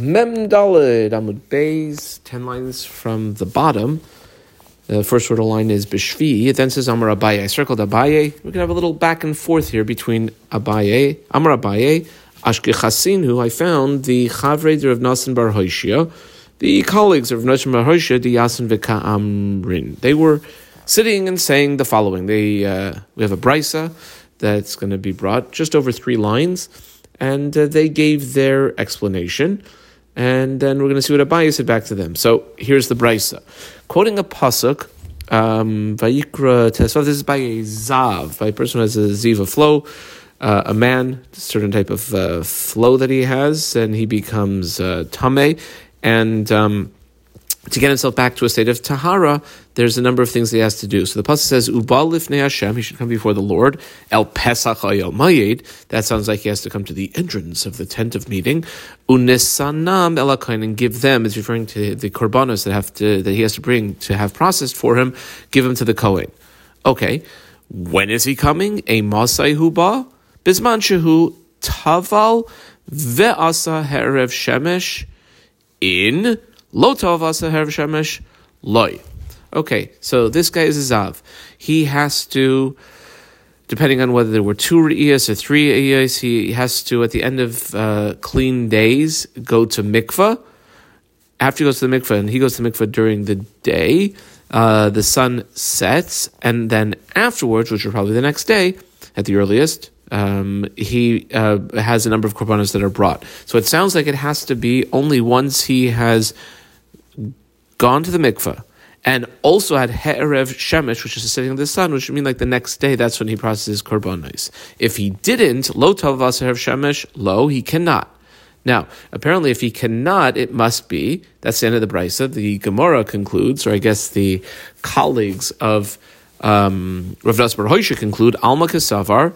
Mem Dalid Amud Beis, ten lines from the bottom. The first order line is Bishvi. It then says Amar Abaye. I circled Abaye. We can have a little back and forth here between Abaye, Amar Abaye, Ashke who I found the Chavreder of Nasan Bar Hoshia, the colleagues of Nasan Bar Hoshia, the Yasin Amrin. They were sitting and saying the following. They uh, We have a brisa that's going to be brought just over three lines, and uh, they gave their explanation and then we're going to see what Abaye said back to them. So here's the brisa, quoting a pasuk. Um, Tesvav. This is by a zav, by a person who has a ziva flow, uh, a man, a certain type of uh, flow that he has, and he becomes uh, tame, and um, to get himself back to a state of tahara, there's a number of things he has to do. So the pasuk says, "Ubal lifnei Hashem," he should come before the Lord. El Pesach el Mayed. That sounds like he has to come to the entrance of the tent of meeting. Unisanam elakain and give them is referring to the korbanos that have to that he has to bring to have processed for him. Give them to the kohen. Okay, when is he coming? A masai huba bisman shehu taval ve'asa herev shemesh in Lo tovasa her shemesh loy. Okay, so this guy is a zav. He has to, depending on whether there were two re'iyas or three re'iyas, he has to, at the end of uh, clean days, go to mikvah. After he goes to the mikvah, and he goes to the mikvah during the day, uh, the sun sets, and then afterwards, which are probably the next day at the earliest, um, he uh, has a number of korbanos that are brought. So it sounds like it has to be only once he has gone to the mikveh, and also had He'erev Shemesh, which is the setting of the sun, which would mean like the next day, that's when he processes korbanos. If he didn't, lo tavas He'erev Shemesh, lo, he cannot. Now, apparently, if he cannot, it must be, that's the end of the brisa. The Gemara concludes, or I guess the colleagues of um, Rav Nasbar Hoysha conclude, Alma Kasavar,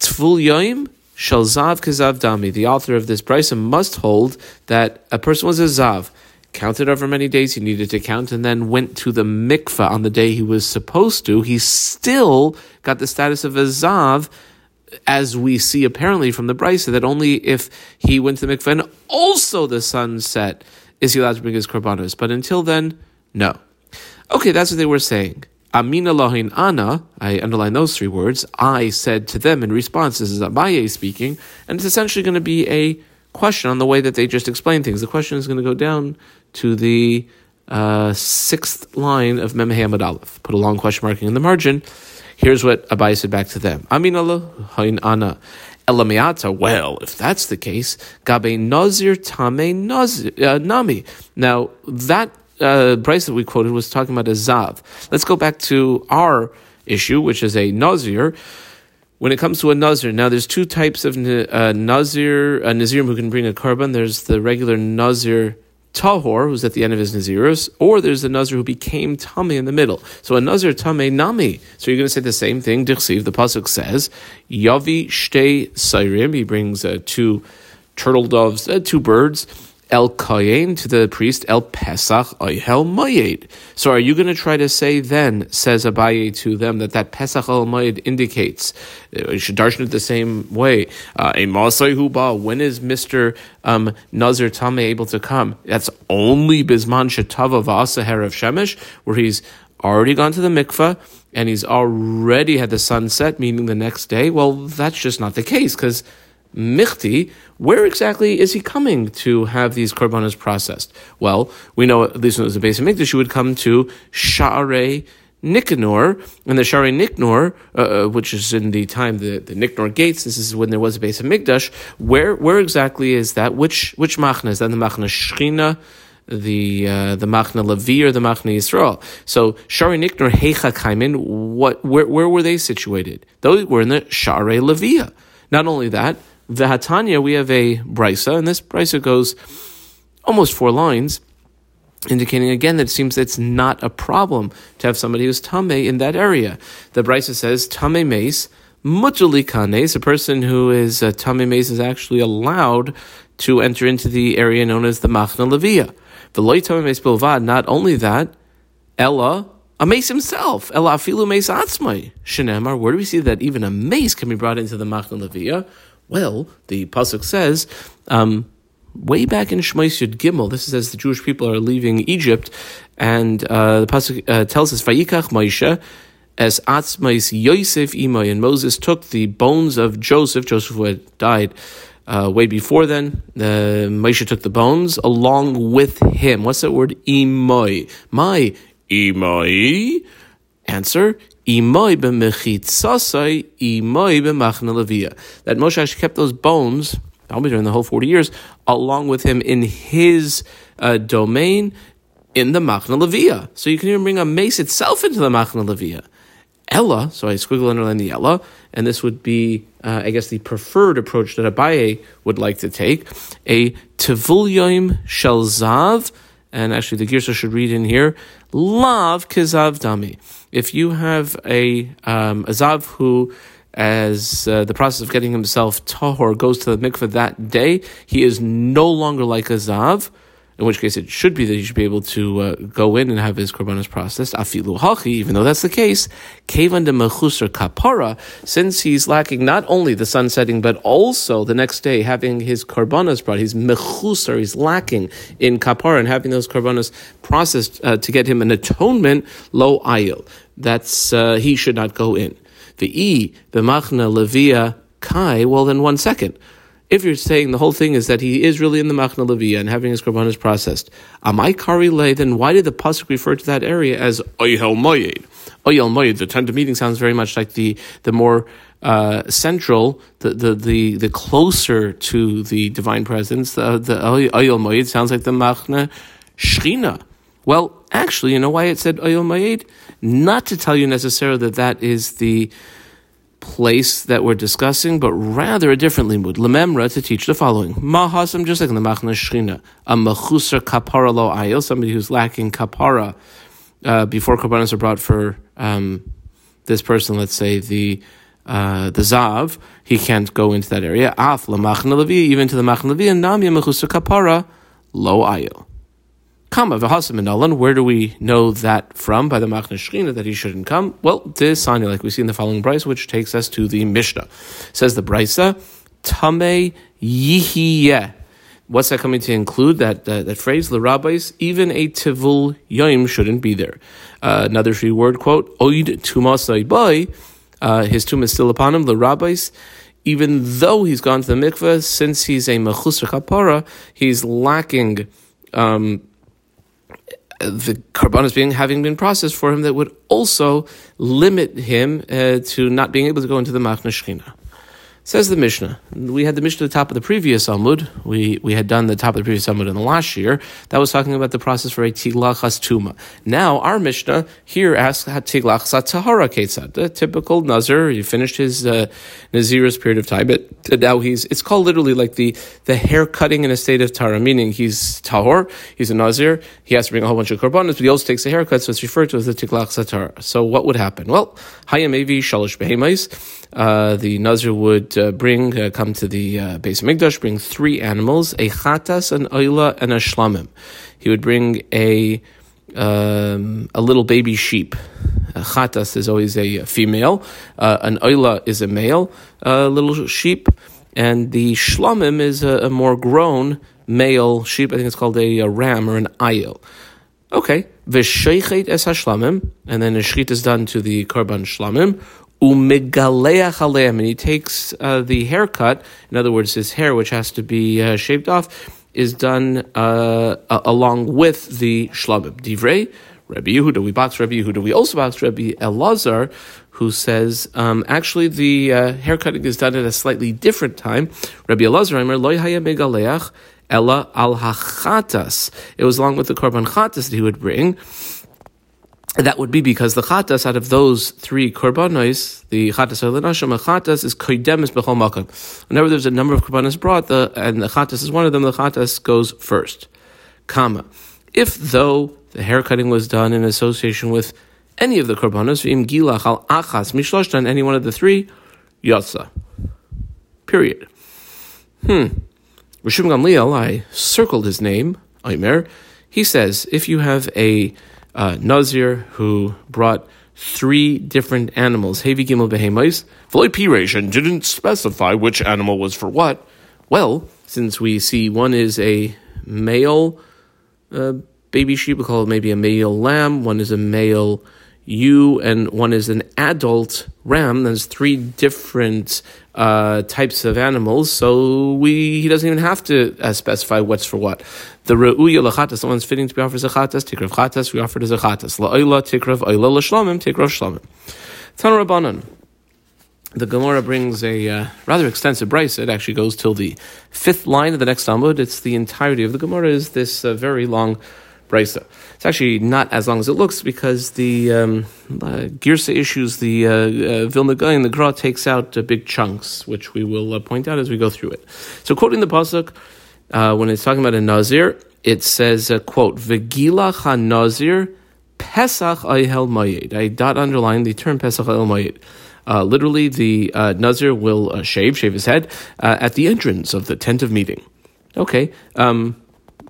Tvul Yoim, Shalzav Kazav Dami. The author of this brisa must hold that a person was a Zav counted over many days he needed to count, and then went to the mikveh on the day he was supposed to, he still got the status of a zav, as we see apparently from the brisa, that only if he went to the mikveh and also the sun set is he allowed to bring his korbanos. But until then, no. Okay, that's what they were saying. Amina lahin ana, I underline those three words. I said to them in response, this is Abaye speaking, and it's essentially going to be a question on the way that they just explain things. The question is going to go down to the uh, sixth line of Mem Hamad Aleph. Put a long question marking in the margin. Here's what Abaye said back to them. Amin Allah, hain ana. Elamiata, well, if that's the case, Gabe Nazir Tame uh, Nami. Now, that uh, price that we quoted was talking about a Zav. Let's go back to our issue, which is a Nazir when it comes to a nazir, now there's two types of uh, nazir, a nazir who can bring a korban. There's the regular nazir tahor, who's at the end of his nazirus, or there's the nazir who became tame in the middle. So a nazir tame nami. So you're going to say the same thing. Dichsiv, the pasuk says, yavi shtei sairim. He brings uh, two turtle doves, uh, two birds El Kayin to the priest, El Pesach Oihel Mayed. So are you going to try to say then, says Abaye to them, that that Pesach El Mayed indicates, uh, you should darshan it the same way, uh, a Masai Huba, when is Mr. Um, Nazir Tame able to come? That's only Bisman Shetava Vasa of Shemesh, where he's already gone to the mikveh and he's already had the sunset, meaning the next day. Well, that's just not the case because Michti, where exactly is he coming to have these korbanos processed? Well, we know at least was a base of Mikdash, you would come to Sha'arei Nicanor, and the Sha'arei Nicanor, uh, uh, which is in the time the, the Nicanor gates. This is when there was a base of Mikdash. Where where exactly is that? Which which machna is that? The machna Shechina, the uh, the machna Levi, or the machna Yisrael? So Sha'arei Nicanor Heicha Kaimin. What where where were they situated? Those were in the Sha'arei Levia. Not only that. Vahatanya, we have a brisa, and this brisa goes almost four lines, indicating again that it seems it's not a problem to have somebody who's tame in that area. The brisa says tame mace. Mutuli kanes, a person who is a tame mace is actually allowed to enter into the area known as the machna levia. The loy tame mace bilvad. Not only that, Ella a mace himself, Ella afilu mace atzmai. Shenemar. Where do we see that even a mace can be brought into the machna levia? Well, the pasuk says, um, way back in Shmais Yud Gimel. This is as the Jewish people are leaving Egypt, and uh, the pasuk uh, tells us Vayikach Moshe as Atzmais Yosef Imay, and Moses took the bones of Joseph. Joseph who had died. Uh, way before then, uh, Moshe took the bones along with him. What's that word? Imoy. My Imoy. Answer: That Moshe actually kept those bones probably during the whole 40 years, along with him in his uh, domain in the Machna Levia. So you can even bring a mace itself into the Machna Levia. Ella, so I squiggle underline the Ella, and this would be, uh, I guess, the preferred approach that Abaye would like to take. A Tivul Shel Zav, and actually the Girsa should read in here, Lav Kizav Dami. If you have a, um, a Zav who as uh, the process of getting himself tahor goes to the mikveh that day, he is no longer like a zav. In which case, it should be that he should be able to uh, go in and have his korbanos processed. Afilu hachi, even though that's the case, kevan de mechusar kapara, since he's lacking not only the sun setting but also the next day having his korbanos brought. He's mechusar, he's lacking in kapara and having those korbanos processed uh, to get him an atonement. Lo ayil, that's uh, he should not go in the e b'machna levia kai, well then one second. If you're saying the whole thing is that he is really in the machna levia and having his korbanos processed, amai kari le, then why did the pasuk refer to that area as oyhel moyed? Oyel moyed. The time to meeting sounds very much like the the more uh, central, the, the the the closer to the divine presence. The the oyel moyed sounds like the machna shechina. Well, actually, you know why it said oyel moyed? Not to tell you necessarily that that is the place that we're discussing, but rather a different limud. Lememra to teach the following. Mahasam, just like in the Machna Shechina, a mechusar kapara lo ayil, somebody who's lacking kapara uh, before korbanos are brought for um, this person, let's say the uh, the zav, he can't go into that area. Af lamachna levi, even to the machna levi, and namya mechusar kapara lo ayil. Kama v'hasim Where do we know that from by the Machna Shechina that he shouldn't come? Well, this Sanya, like we see in the following brisa, which takes us to the Mishnah. says the brisa, Tame Yihiyeh. What's that coming to include? That uh, that phrase, the rabbis, even a tivul yoim shouldn't be there. Uh, another free word quote, oid tumasai boy, uh, his tomb is still upon him, the rabbis, even though he's gone to the mikveh, since he's a mechusar kapara, he's lacking um, the korbanos being having been processed for him that would also limit him uh, to not being able to go into the machna shechina. Says the Mishnah. We had the Mishnah at the top of the previous Amud. We, we had done the top of the previous Amud in the last year. That was talking about the process for a tiglachas tuma. Now, our Mishnah here asks tiglachas tahara ketzad. The typical Nazir, he finished his uh, Nazir's period of time, but now he's, it's called literally like the, the hair cutting in a state of Tara, meaning he's Tahor, he's a Nazir, he has to bring a whole bunch of korbanos, but he also takes a haircut, so it's referred to as the tiglachas tahara. So what would happen? Well, hayamevi shalosh behemais uh, the Nazir would uh, bring, uh, come to the uh, base of Mikdash, bring three animals, a chatas, an oila, and a shlamim. He would bring a um, a little baby sheep. A chatas is always a female. Uh, an oila is a male uh, little sheep. And the shlamim is a, a, more grown male sheep. I think it's called a, a ram or an ayil. Okay. V'sheichet es hashlamim. And then a shrit is done to the korban shlamim umigaleach aleim, and he takes uh, the haircut. In other words, his hair, which has to be uh, shaved off, is done uh, along with the shlamim. Divrei Rabbi Yehuda. We box Rabbi Yehuda. We also box Rabbi Elazar, who says um, actually the uh, haircutting is done at a slightly different time. Rabbi Elazar, Aimer loy haya megaleach ella al hachatas. It was along with the korban chatas that he would bring that would be because the chatas out of those three korbanos, the chatas elinashim, chatas is koidemis bechol makam. Whenever there's a number of korbanos brought, the and the chatas is one of them, the chatas goes first. Comma. If though the haircutting was done in association with any of the korbanos, v'im gilach al achas mishloshtan, any one of the three, yotza. Period. Hmm. Rishim Gamliel, I circled his name, Aimer. He says, if you have a uh, Nazir who brought three different animals. Hevi Gimel Behemais. V'loy Piresh and didn't specify which animal was for what. Well, since we see one is a male uh, baby sheep, we call it maybe a male lamb, one is a male ewe, and one is an adult ram. There's three different uh, types of animals, so we he doesn't even have to uh, specify what's for what. The re'uya lachatas, the one's fitting to be offered as a chatas, tikrav chatas, we offered as a chatas. La'oila tikrav oila l'shlomim, tikrav shlomim. Tan Rabbanan. The Gemara brings a uh, rather extensive brisa. It actually goes till the fifth line of the next Amud. It's the entirety of the Gemara is this uh, very long brisa. It's actually not as long as it looks because the um, uh, Girsa issues the uh, uh, Vilna the Gra takes out uh, big chunks, which we will uh, point out as we go through it. So, quoting the pasuk, uh, when it's talking about a nazir, it says, uh, "quote Vegila ha nazir Pesach ayhel mayid." I dot underline the term Pesach ayhel mayid. Uh, literally, the uh, Nazir will uh, shave, shave his head at the entrance of the tent of meeting. Okay. Um,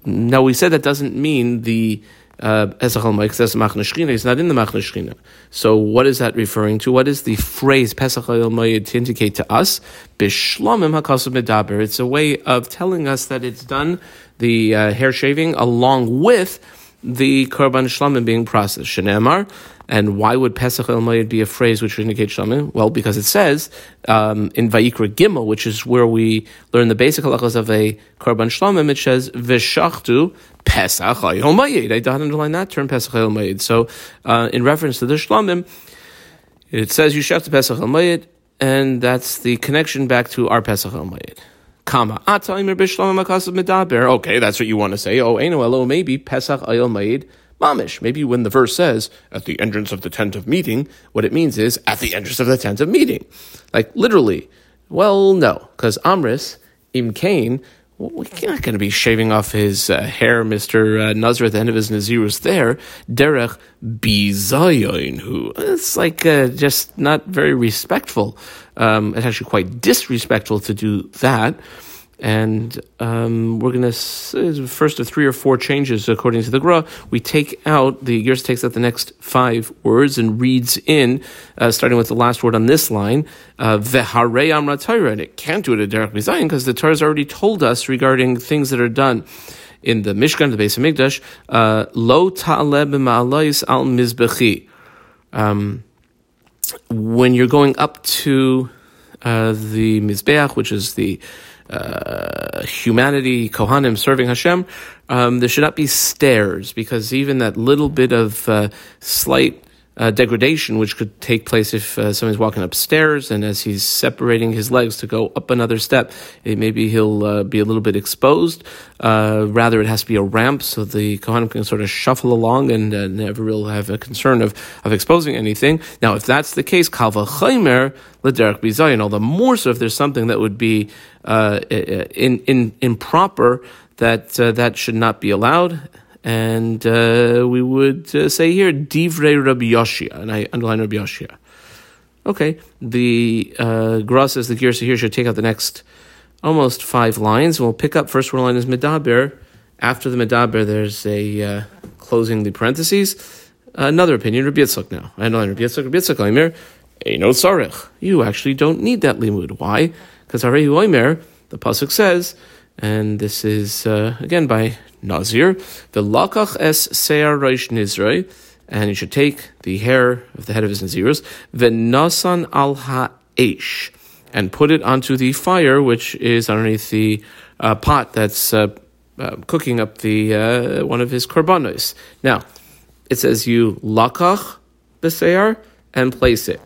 now we said that doesn't mean the Pesach al says Machna is not in the Machna So what is that referring to? What is the phrase Pesach al to indicate to us? Bishlomim hakasav medaber. It's a way of telling us that it's done the uh, hair shaving along with the korban shlamim being processed. Shenemar, and why would Pesach El Mayid be a phrase which indicates indicate shlamim? Well, because it says um, in Vayikra Gimel, which is where we learn the basic halachas of a korban shlamim, it says v'shachtu Pesach El Mayid. I don't underline that term Pesach El Mayid. So, uh, in reference to the shlamim, it says you shach to Pesach El Mayid, and that's the connection back to our Pesach El Mayid. Kama. Okay, that's what you want to say. Oh, Eino Elo, maybe Pesach Ayel Maid Mamish. Maybe when the verse says at the entrance of the tent of meeting, what it means is at the entrance of the tent of meeting. Like literally. Well, no, because Amris, Im Kain, we're not going to be shaving off his uh, hair, Mr. Uh, Nazir, at the end of his Nazirus there. Derech Bizayon, who it's like uh, just not very respectful. Um, it's actually quite disrespectful to do that. And um, we're going to, first of three or four changes according to the Gra, we take out, the Gears takes out the next five words and reads in, uh, starting with the last word on this line, uh, Veharei Amra Torah. And it can't do it at Derek Mizayin because the Torah has already told us regarding things that are done in the Mishkan, the base of Mikdash, uh, Lo Ta'aleb Ma'alais Al Mizbechi. Um, when you're going up to uh, the Mizbeach, which is the uh, humanity, Kohanim serving Hashem, um, there should not be stairs because even that little bit of uh, slight uh, degradation, which could take place if uh, someone's walking upstairs and as he's separating his legs to go up another step, it, maybe he'll uh, be a little bit exposed. Uh, rather, it has to be a ramp so the Kohanim can sort of shuffle along and uh, never really have a concern of, of exposing anything. Now, if that's the case, Kalva Chaimer, Lederek Bizayin, all the more so if there's something that would be uh, in, in, improper, that that should not be allowed and uh, we would uh, say here divrei Rabbi Yoshia, and I underline Rabbi Yoshia. Okay, the uh, Gra says the Girsa here should take out the next almost five lines. We'll pick up first one line is Medaber. After the Medaber, there's a uh, closing the parentheses. Another opinion, Rabbi Yitzchak now. I know Rabbi Yitzchak, Rabbi Yitzchak Oimer, Eino Sarich. You actually don't need that limud. Why? Because Harehu Oimer, the Pasuk says, and this is, uh, again, by Nazir, the lakach es seir reish nizrei, and you should take the hair of the head of his nazirus, venasan al ha'esh, and put it onto the fire, which is underneath the uh, pot that's uh, uh, cooking up the uh, one of his korbanos. Now, it says you lakach beseir and place it,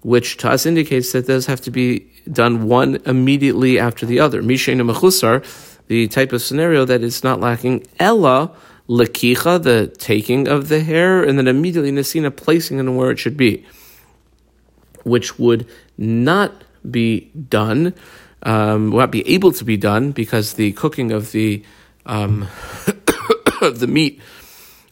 which to us indicates that those have to be done one immediately after the other. Mishena mechusar the type of scenario that is not lacking Ella lakicha, the taking of the hair, and then immediately Nasina placing it where it should be, which would not be done, um, will not be able to be done because the cooking of the um, the meat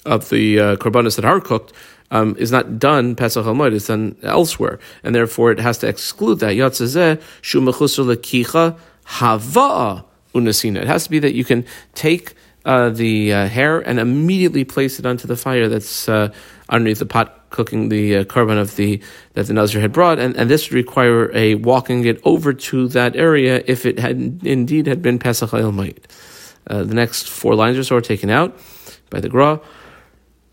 of the uh, korbanos that are cooked um, is not done Pesach Hamoed, it's done elsewhere, and therefore it has to exclude that. Yatzazeh shu mechusur lakicha hava unasina. It has to be that you can take uh, the uh, hair and immediately place it onto the fire that's uh, underneath the pot cooking the uh, korban of the that the Nazir had brought, and, and this would require a walking it over to that area if it had indeed had been Pesach El uh, the next four lines or so are taken out by the Gra,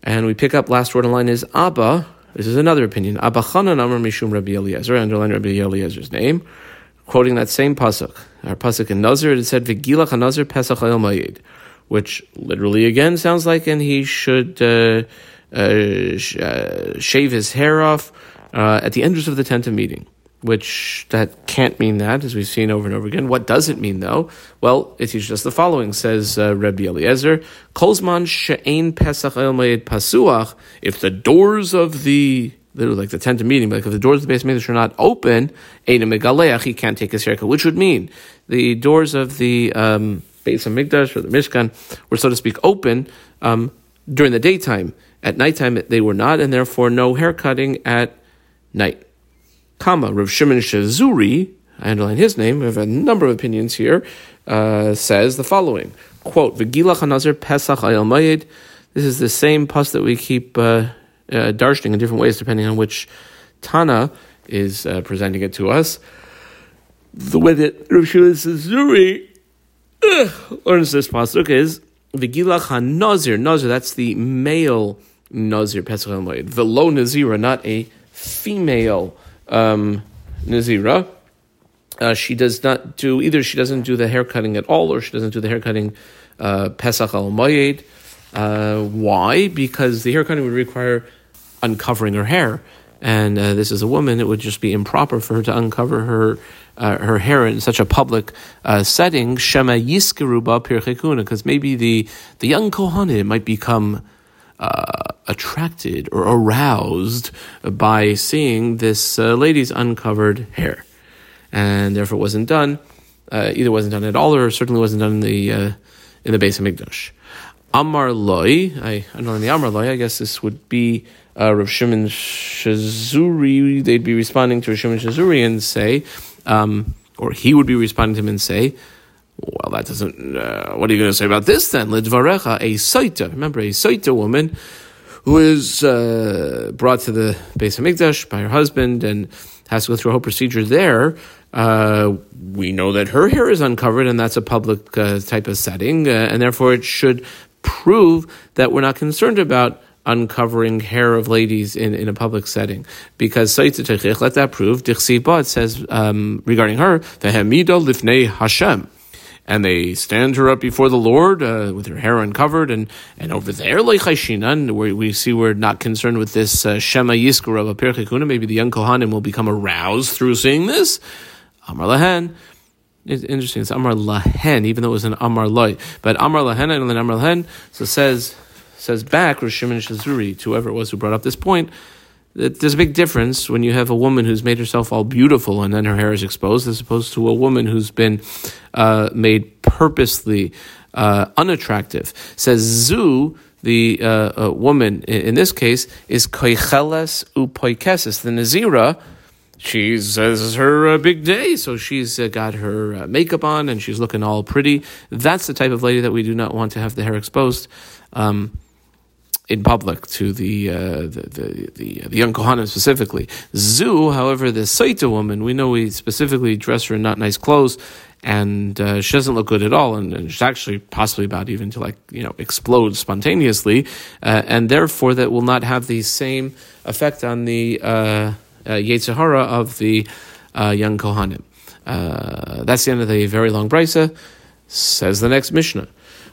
and we pick up last word in line is Abba. This is another opinion. Abba Chanan Amar Mishum Rabbi Eliezer, underline Rabbi Eliezer's name, quoting that same pasuk. Our pasuk in Nazir it said Vigilach Nazir Pesach El Mayid, which literally again sounds like, and he should. Uh, uh, sh- uh, shave his hair off uh, at the entrance of the tent of meeting. Which that can't mean that, as we've seen over and over again. What does it mean, though? Well, it teaches us the following: says uh, Rabbi Eliezer, "Kolzman she'ein pesach el pasuach." If the doors of the literally like the tent of meeting, but like if the doors of the base of are not open, he can't take his haircut, which would mean the doors of the um, base of Mikdash or the Mishkan were, so to speak, open um, during the daytime. At nighttime, they were not, and therefore no hair cutting at night. Kama, Rav Shimon Shazuri, I underline his name, I have a number of opinions here, uh, says the following quote, V'gilach hanazir pesach ayel mayed. This is the same pus that we keep uh, uh, in different ways depending on which Tana is uh, presenting it to us. The way that Rav Shimon Shazuri learns this pasuk is Vigilach HaNazir, Nazir, that's the male Nazir, Pesach El Moed. Velo Nazira, not a female um, Nazira. Uh, she does not do, either she doesn't do the hair cutting at all, or she doesn't do the hair cutting uh, Pesach El Moed. Uh, why? Because the hair cutting would require uncovering her hair. And uh, this is a woman, it would just be improper for her to uncover her uh, her hair in such a public setting, Shema Yiskeruba Pirchekuna, because maybe the, the young Kohanim might become uh, attracted or aroused by seeing this uh, lady's uncovered hair. And therefore it wasn't done, uh, either wasn't done at all or certainly wasn't done in the, uh, in the base of Mikdash. Amar Loi, I underline the Amar Loi, I guess this would be uh, Rav Shimon Shazuri, they'd be responding to Rav Shimon Shazuri and say, um, or he would be responding to him and say, well, that doesn't, uh, what are you going to say about this then? Lidvarecha, a Saita, remember, a Saita woman who is uh, brought to the base of Mikdash by her husband and has to go through a whole procedure there. Uh, we know that her hair is uncovered, and that's a public uh, type of setting, uh, and therefore it should prove that we're not concerned about uncovering hair of ladies in, in a public setting. Because let that prove, it says um, regarding her, Vehemida lifnei Hashem. And they stand her up before the Lord uh, with her hair uncovered, and, and over there, like where we see we're not concerned with this uh, Shema Yiskar of a Pirchikuna. Maybe the young Kohanim will become aroused through seeing this. Amar Lahen. It's interesting. It's Amar Lahen, even though it was an Amar Loy. But Amar Lahen and then Amar Lahen. So says says back Rosh Shimon Shazuri to whoever it was who brought up this point there's a big difference when you have a woman who's made herself all beautiful and then her hair is exposed, as opposed to a woman who's been uh, made purposely uh, unattractive. Says Zu, the uh, woman in, this case, is koicheles upoikesis. The Nazira, she's this is her uh, big day, so she's uh, got her uh, makeup on and she's looking all pretty. That's the type of lady that we do not want to have the hair exposed. Um, in public to the, uh, the, the, the, the, young Kohanim specifically. Zu, however, the Saita woman, we know we specifically dress her in not nice clothes, and uh, she doesn't look good at all, and, and, she's actually possibly about even to like you know explode spontaneously, uh, and therefore that will not have the same effect on the uh, uh, Yetzirah of the uh, young Kohanim. Uh, that's the end of the very long brisa. Says the next Mishnah.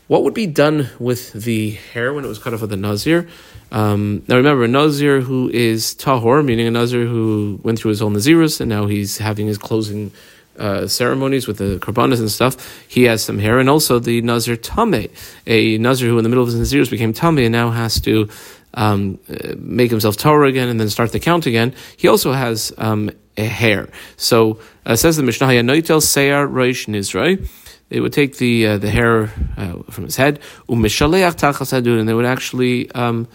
What would be done with the hair when it was cut off of the Nazir? Um, now remember, a Nazir who is Tahor, meaning a Nazir who went through his whole Nazirus and now he's having his closing uh, ceremonies with the Karbanas and stuff, he has some hair. And also the Nazir Tame, a Nazir who in the middle of his Nazirus became Tame and now has to um, make himself Torah again and then start the count again. He also has um, a hair. So uh, says the Mishnah, Noitel Seyar Roish Nizrai they would take the uh, the hair uh, from his head, and they would actually um,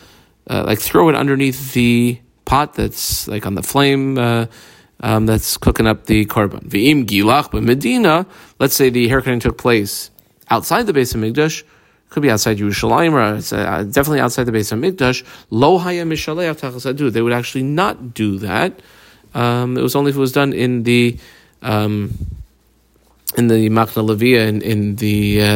uh, like throw it underneath the pot that's like on the flame uh, um, that's cooking up the korban. V'im gilach, Medina, let's say the haircutting took place outside the base of Mikdash, could be outside Yerushalayim or it's, uh, definitely outside the base of Mikdash. Lo haya They would actually not do that. Um, it was only if it was done in the um, in the Machna Levia in, in the uh,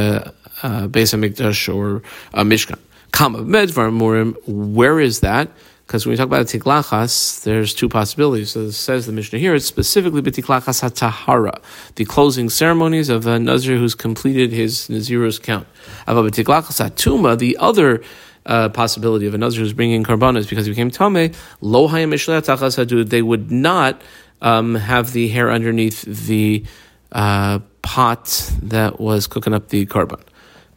uh, Beis or uh, Mishkan. Kama Medvar Murim. Where is that? Because when we talk about tiklachas, there's two possibilities. So says the Mishnah here, it's specifically b'tiklachas hatahara, the closing ceremonies of a Nazir who's completed his Nazirus count. About b'tiklachas hatuma, the other uh, possibility of a Nazir who's bringing karbanas because he became tame, lo hayam they would not um, have the hair underneath the uh, pot that was cooking up the karban.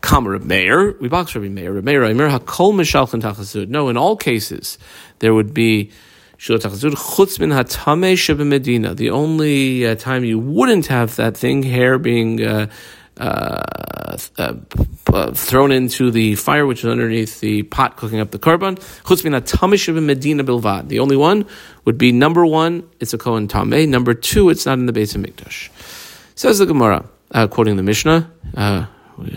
Kamar Meir, we box Rabbi Meir. Meir, Meir Hakol Mishalchan Tachasud. No, in all cases, there would be Shul Tachasud Chutz Min Hatame Sheba Medina. The only uh, time you wouldn't have that thing, hair being uh, uh, thrown into the fire, which is underneath the pot cooking up the korban. Chutz Min Hatame Sheba Medina Bilvad. The only one would be number one, it's a Kohen Tameh. Number two, it's not in the base of Mikdash. Says the Gemara, quoting the Mishnah.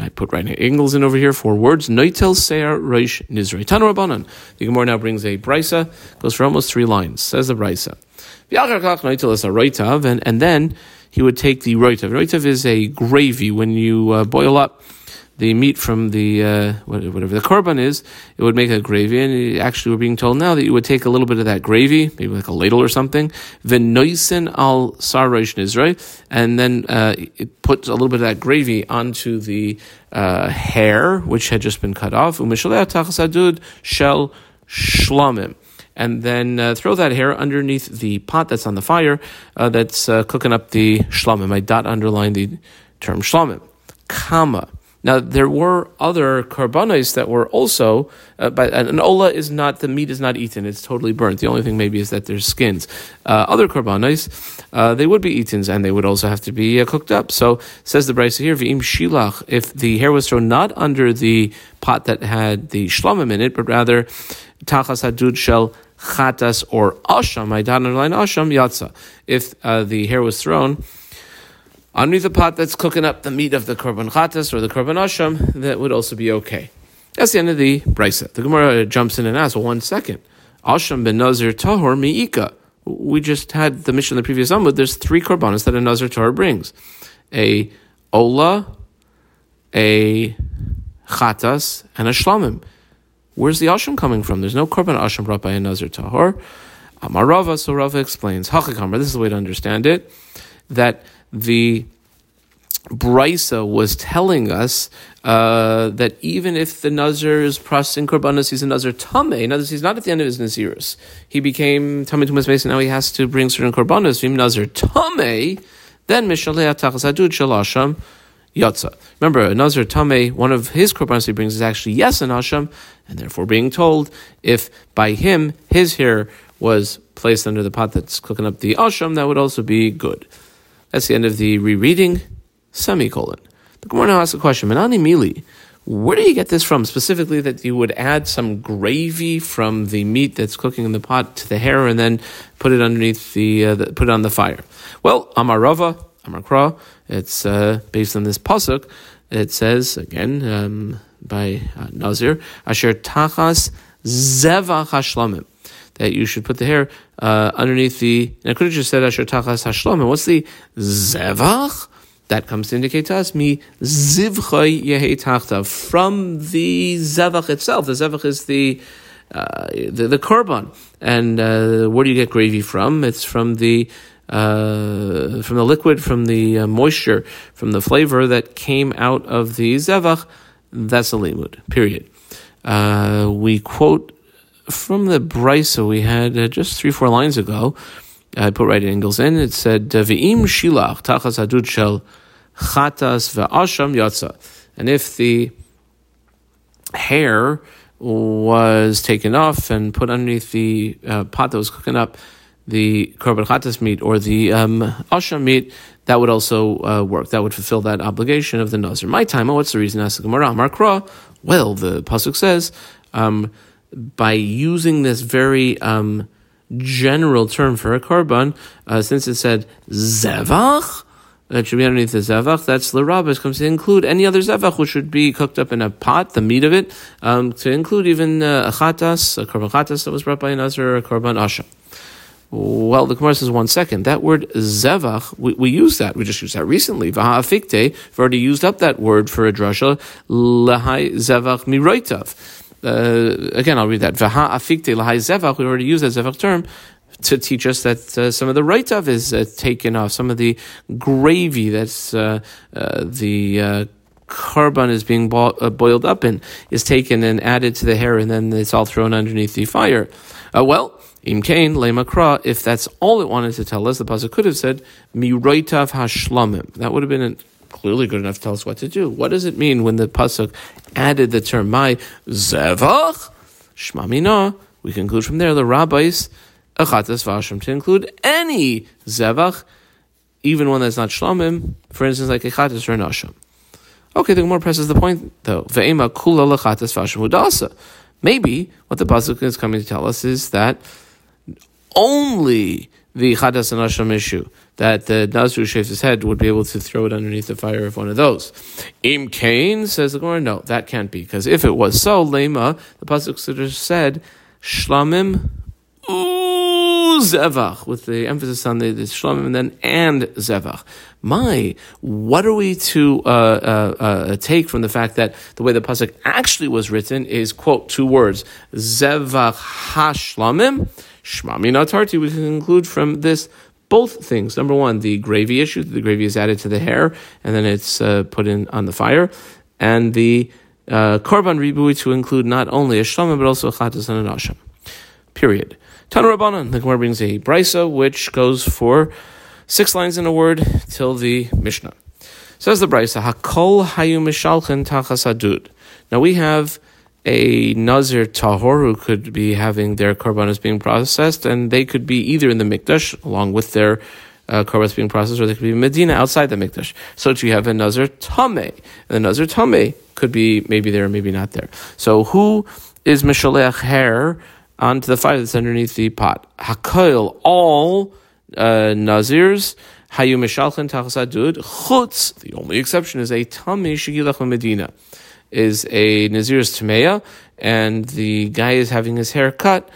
I put right angles in over here, four words. Noitel Seir Reish Nizrei. Tanu Rabbanan. The Gemara now brings a brisa, goes for almost three lines. Says the brisa. And, and then he would take the roitav. Roitav is a gravy when you uh, boil up the meat from the uh, whatever the korban is, it would make a gravy. And actually, we're being told now that you would take a little bit of that gravy, maybe like a ladle or something, venoisen al sarosh nizrei, and then uh, put a little bit of that gravy onto the uh, hair which had just been cut off. Umeshalei shel shlamim and then uh, throw that hair underneath the pot that's on the fire uh, that's uh, cooking up the shlamim. I dot underline the term shlamim. Kama. Now there were other karbanos that were also, uh, but an ola is not the meat is not eaten; it's totally burnt. The only thing maybe is that there's skins. Uh, other karbanos, uh, they would be eaten and they would also have to be uh, cooked up. So says the Brisa here, v'im shilach, if the hair was thrown not under the pot that had the shlamim in it, but rather tachas hadud shel chatas or asham, I underline asham yatsa. If uh, the hair was thrown underneath the pot that's cooking up the meat of the korban chatas or the korban asham, that would also be okay. That's the end of the brisa. The Gemara jumps in and asks, well, one second. Asham ben Nazir tahor mi'ika. We just had the mission in the previous Amud. There's three korbanos that a Nazir tahor brings. A ola, a chatas, and a shlamim. Where's the asham coming from? There's no korban asham brought by a Nazir tahor. Amarava, so Rava explains, Hachakamar, this is the way to understand it, that the Brisa was telling us uh, that even if the Nazir is processing korbanos, he's a Nazir tame. Words, he's not at the end of his Nazirus. He became tame base, and now he has to bring certain korbanos. Vim Nazir tame, then mishalei atachasadud shalasham yatsa. Remember, a Nazir tame, one of his korbanos he brings is actually yes an asham, and therefore being told if by him his hair was placed under the pot that's cooking up the asham, that would also be good. That's the end of the rereading, semicolon. The Gemara now asks a question, Menani Mili, where do you get this from? Specifically, that you would add some gravy from the meat that's cooking in the pot to the hair and then put it underneath the, uh, the put it on the fire. Well, Amarava, Amarkra, it's uh, based on this pasuk. It says again um, by uh, Nazir, Asher Tachas Zevach Hashlamim that you should put the hair uh, underneath the. And I could have just said Asher Tachas Hashlom. And what's the Zevach? That comes to indicate to us me zivchay yehe tachta from the zevach itself. The zevach is the uh, the, the korban, and uh, where do you get gravy from? It's from the uh, from the liquid, from the uh, moisture, from the flavor that came out of the zevach. That's a limud. Period. Uh, we quote from the brisa we had uh, just three, four lines ago. I put right angles in. It said, "V'im shilach tachas adud shel chatas ve'asham yatsa." And if the hair was taken off and put underneath the uh, pot that was cooking up the korban chatas meat or the um, asham meat, that would also uh, work. That would fulfill that obligation of the nazir. My time. What's the reason? Ask the Gemara. Well, the pasuk says. Um, by using this very um, general term for a korban, uh, since it said zevach, that should be underneath the zevach. That's l'rabas comes to include any other zevach which should be cooked up in a pot, the meat of it, um, to include even uh, a chatas, a korban chatas that was brought by another, a korban asha. Well, the Gemara says one second. That word zevach, we, we use that. We just used that recently. V'ha'afikte, we've already used up that word for a drasha. Lahai zevach miroitav. Uh, again, I'll read that. V'ha'afikte lahai zevach. We already used that zevach term to teach us that uh, some of the roitav is uh, taken off. Some of the gravy that's uh, uh, the uh, korban is being bo- boiled up in is taken and added to the hair, and then it's all thrown underneath the fire. well. Im kain lemakra. If that's all it wanted to tell us, the pasuk could have said miroitav hashlamim. That would have been clearly good enough to tell us what to do. What does it mean when the pasuk added the term my zevach shmamina? We conclude from there the rabbis achatas vashim to include any zevach, even one that's not shlamim. For instance, like achatas or nasham. Okay, the Gemara presses the point though. Ve'ema kula lachatas vashim udasa. Maybe what the pasuk is coming to tell us is that only the Chatas and Asham issue, that the Nazir who shaves his head would be able to throw it underneath the fire of one of those. Im Kain says the Gemara, no, that can't be, because if it was so, Lema, the Pasuk said, Shlamim Zevach, with the emphasis on the, the Shlamim and then and Zevach. My, what are we to uh, uh, uh, take from the fact that the way the Pasuk actually was written is, quote, two words, Zevach HaShlamim, Shmami Natarti, we can conclude from this both things. Number one, the gravy issue. The gravy is added to the hair and then it's uh, put in on the fire. And the uh, korban ribui to include not only a shlama but also a chatas and an asham. Period. Tanu Rabbanan. The Gemara brings a brisa which goes for six lines in a word till the Mishnah. Says the brisa, Hakol hayu mishalchen tachas adud. Now we have a Nazir Tahor who could be having their korbanos being processed, and they could be either in the Mikdash along with their uh, korbanos being processed, or they could be in Medina outside the Mikdash. So you have a Nazir Tameh. And the Nazir Tameh could be maybe there, maybe not there. So who is Mishalech hair onto the fire that's underneath the pot? Hakoil, all uh, Nazirs. Hayu Mishalchen Tachasadud. Chutz, the only exception is a Tameh Shigilach Medina is a Nazir's Tameya, and the guy is having his hair cut,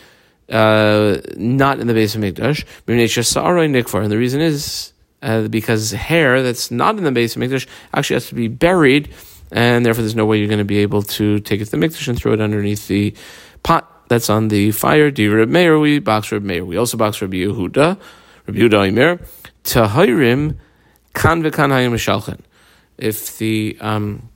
uh, not in the base of Mikdash. And the reason is uh, because hair that's not in the base of Mikdash actually has to be buried, and therefore there's no way you're going to be able to take it to the Mikdash and throw it underneath the pot that's on the fire. Divrib Meir, we box Reb Meir. We also box Rabbi Yehuda, Rabbi Yehuda Imer, Tahirim, Kan v'kan hayim If the um,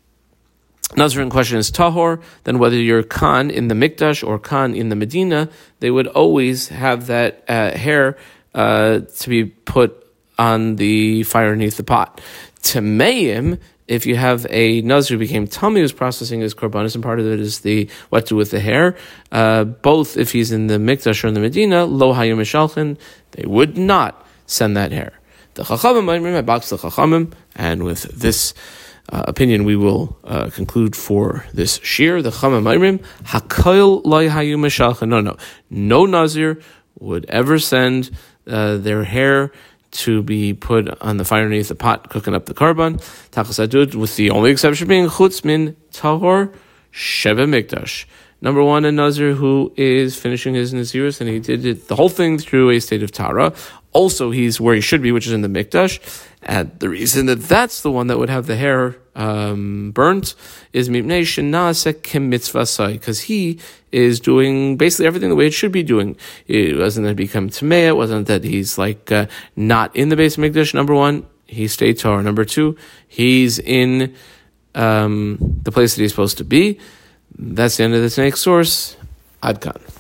Nazir in question is tahor, then whether you're Khan in the Mikdash or Khan in the Medina, they would always have that uh, hair uh, to be put on the fire underneath the pot. Tameim, if you have a Nazir who became Tame who's processing his korbanos, and part of it is the what to do with the hair, uh, both if he's in the Mikdash or in the Medina, lo hayim they would not send that hair. The Chachamim, I box the Chachamim, and with this uh, opinion we will uh, conclude for this shir. The Chama Mairim, Hakoil Loi Hayu No, no. No Nazir would ever send uh, their hair to be put on the fire underneath the pot, cooking up the korban. Tachasadud, with the only exception being Chutz Min Tahor Sheva Mikdash. Number one, a Nazir who is finishing his Nazirus, and he did it, the whole thing through a state of Tara. Also, he's where he should be, which is in the Mikdash. And the reason that that's the one that would have the hair um, burnt is Mimnei Shinasek Kemitzvah Sai. because he is doing basically everything the way it should be doing. It wasn't that he become Tameh, it wasn't that he's like uh, not in the base Mikdash, number one. He stayed Torah. Number two, he's in um, the place that he's supposed to be. That's the end of this next source. Adkan.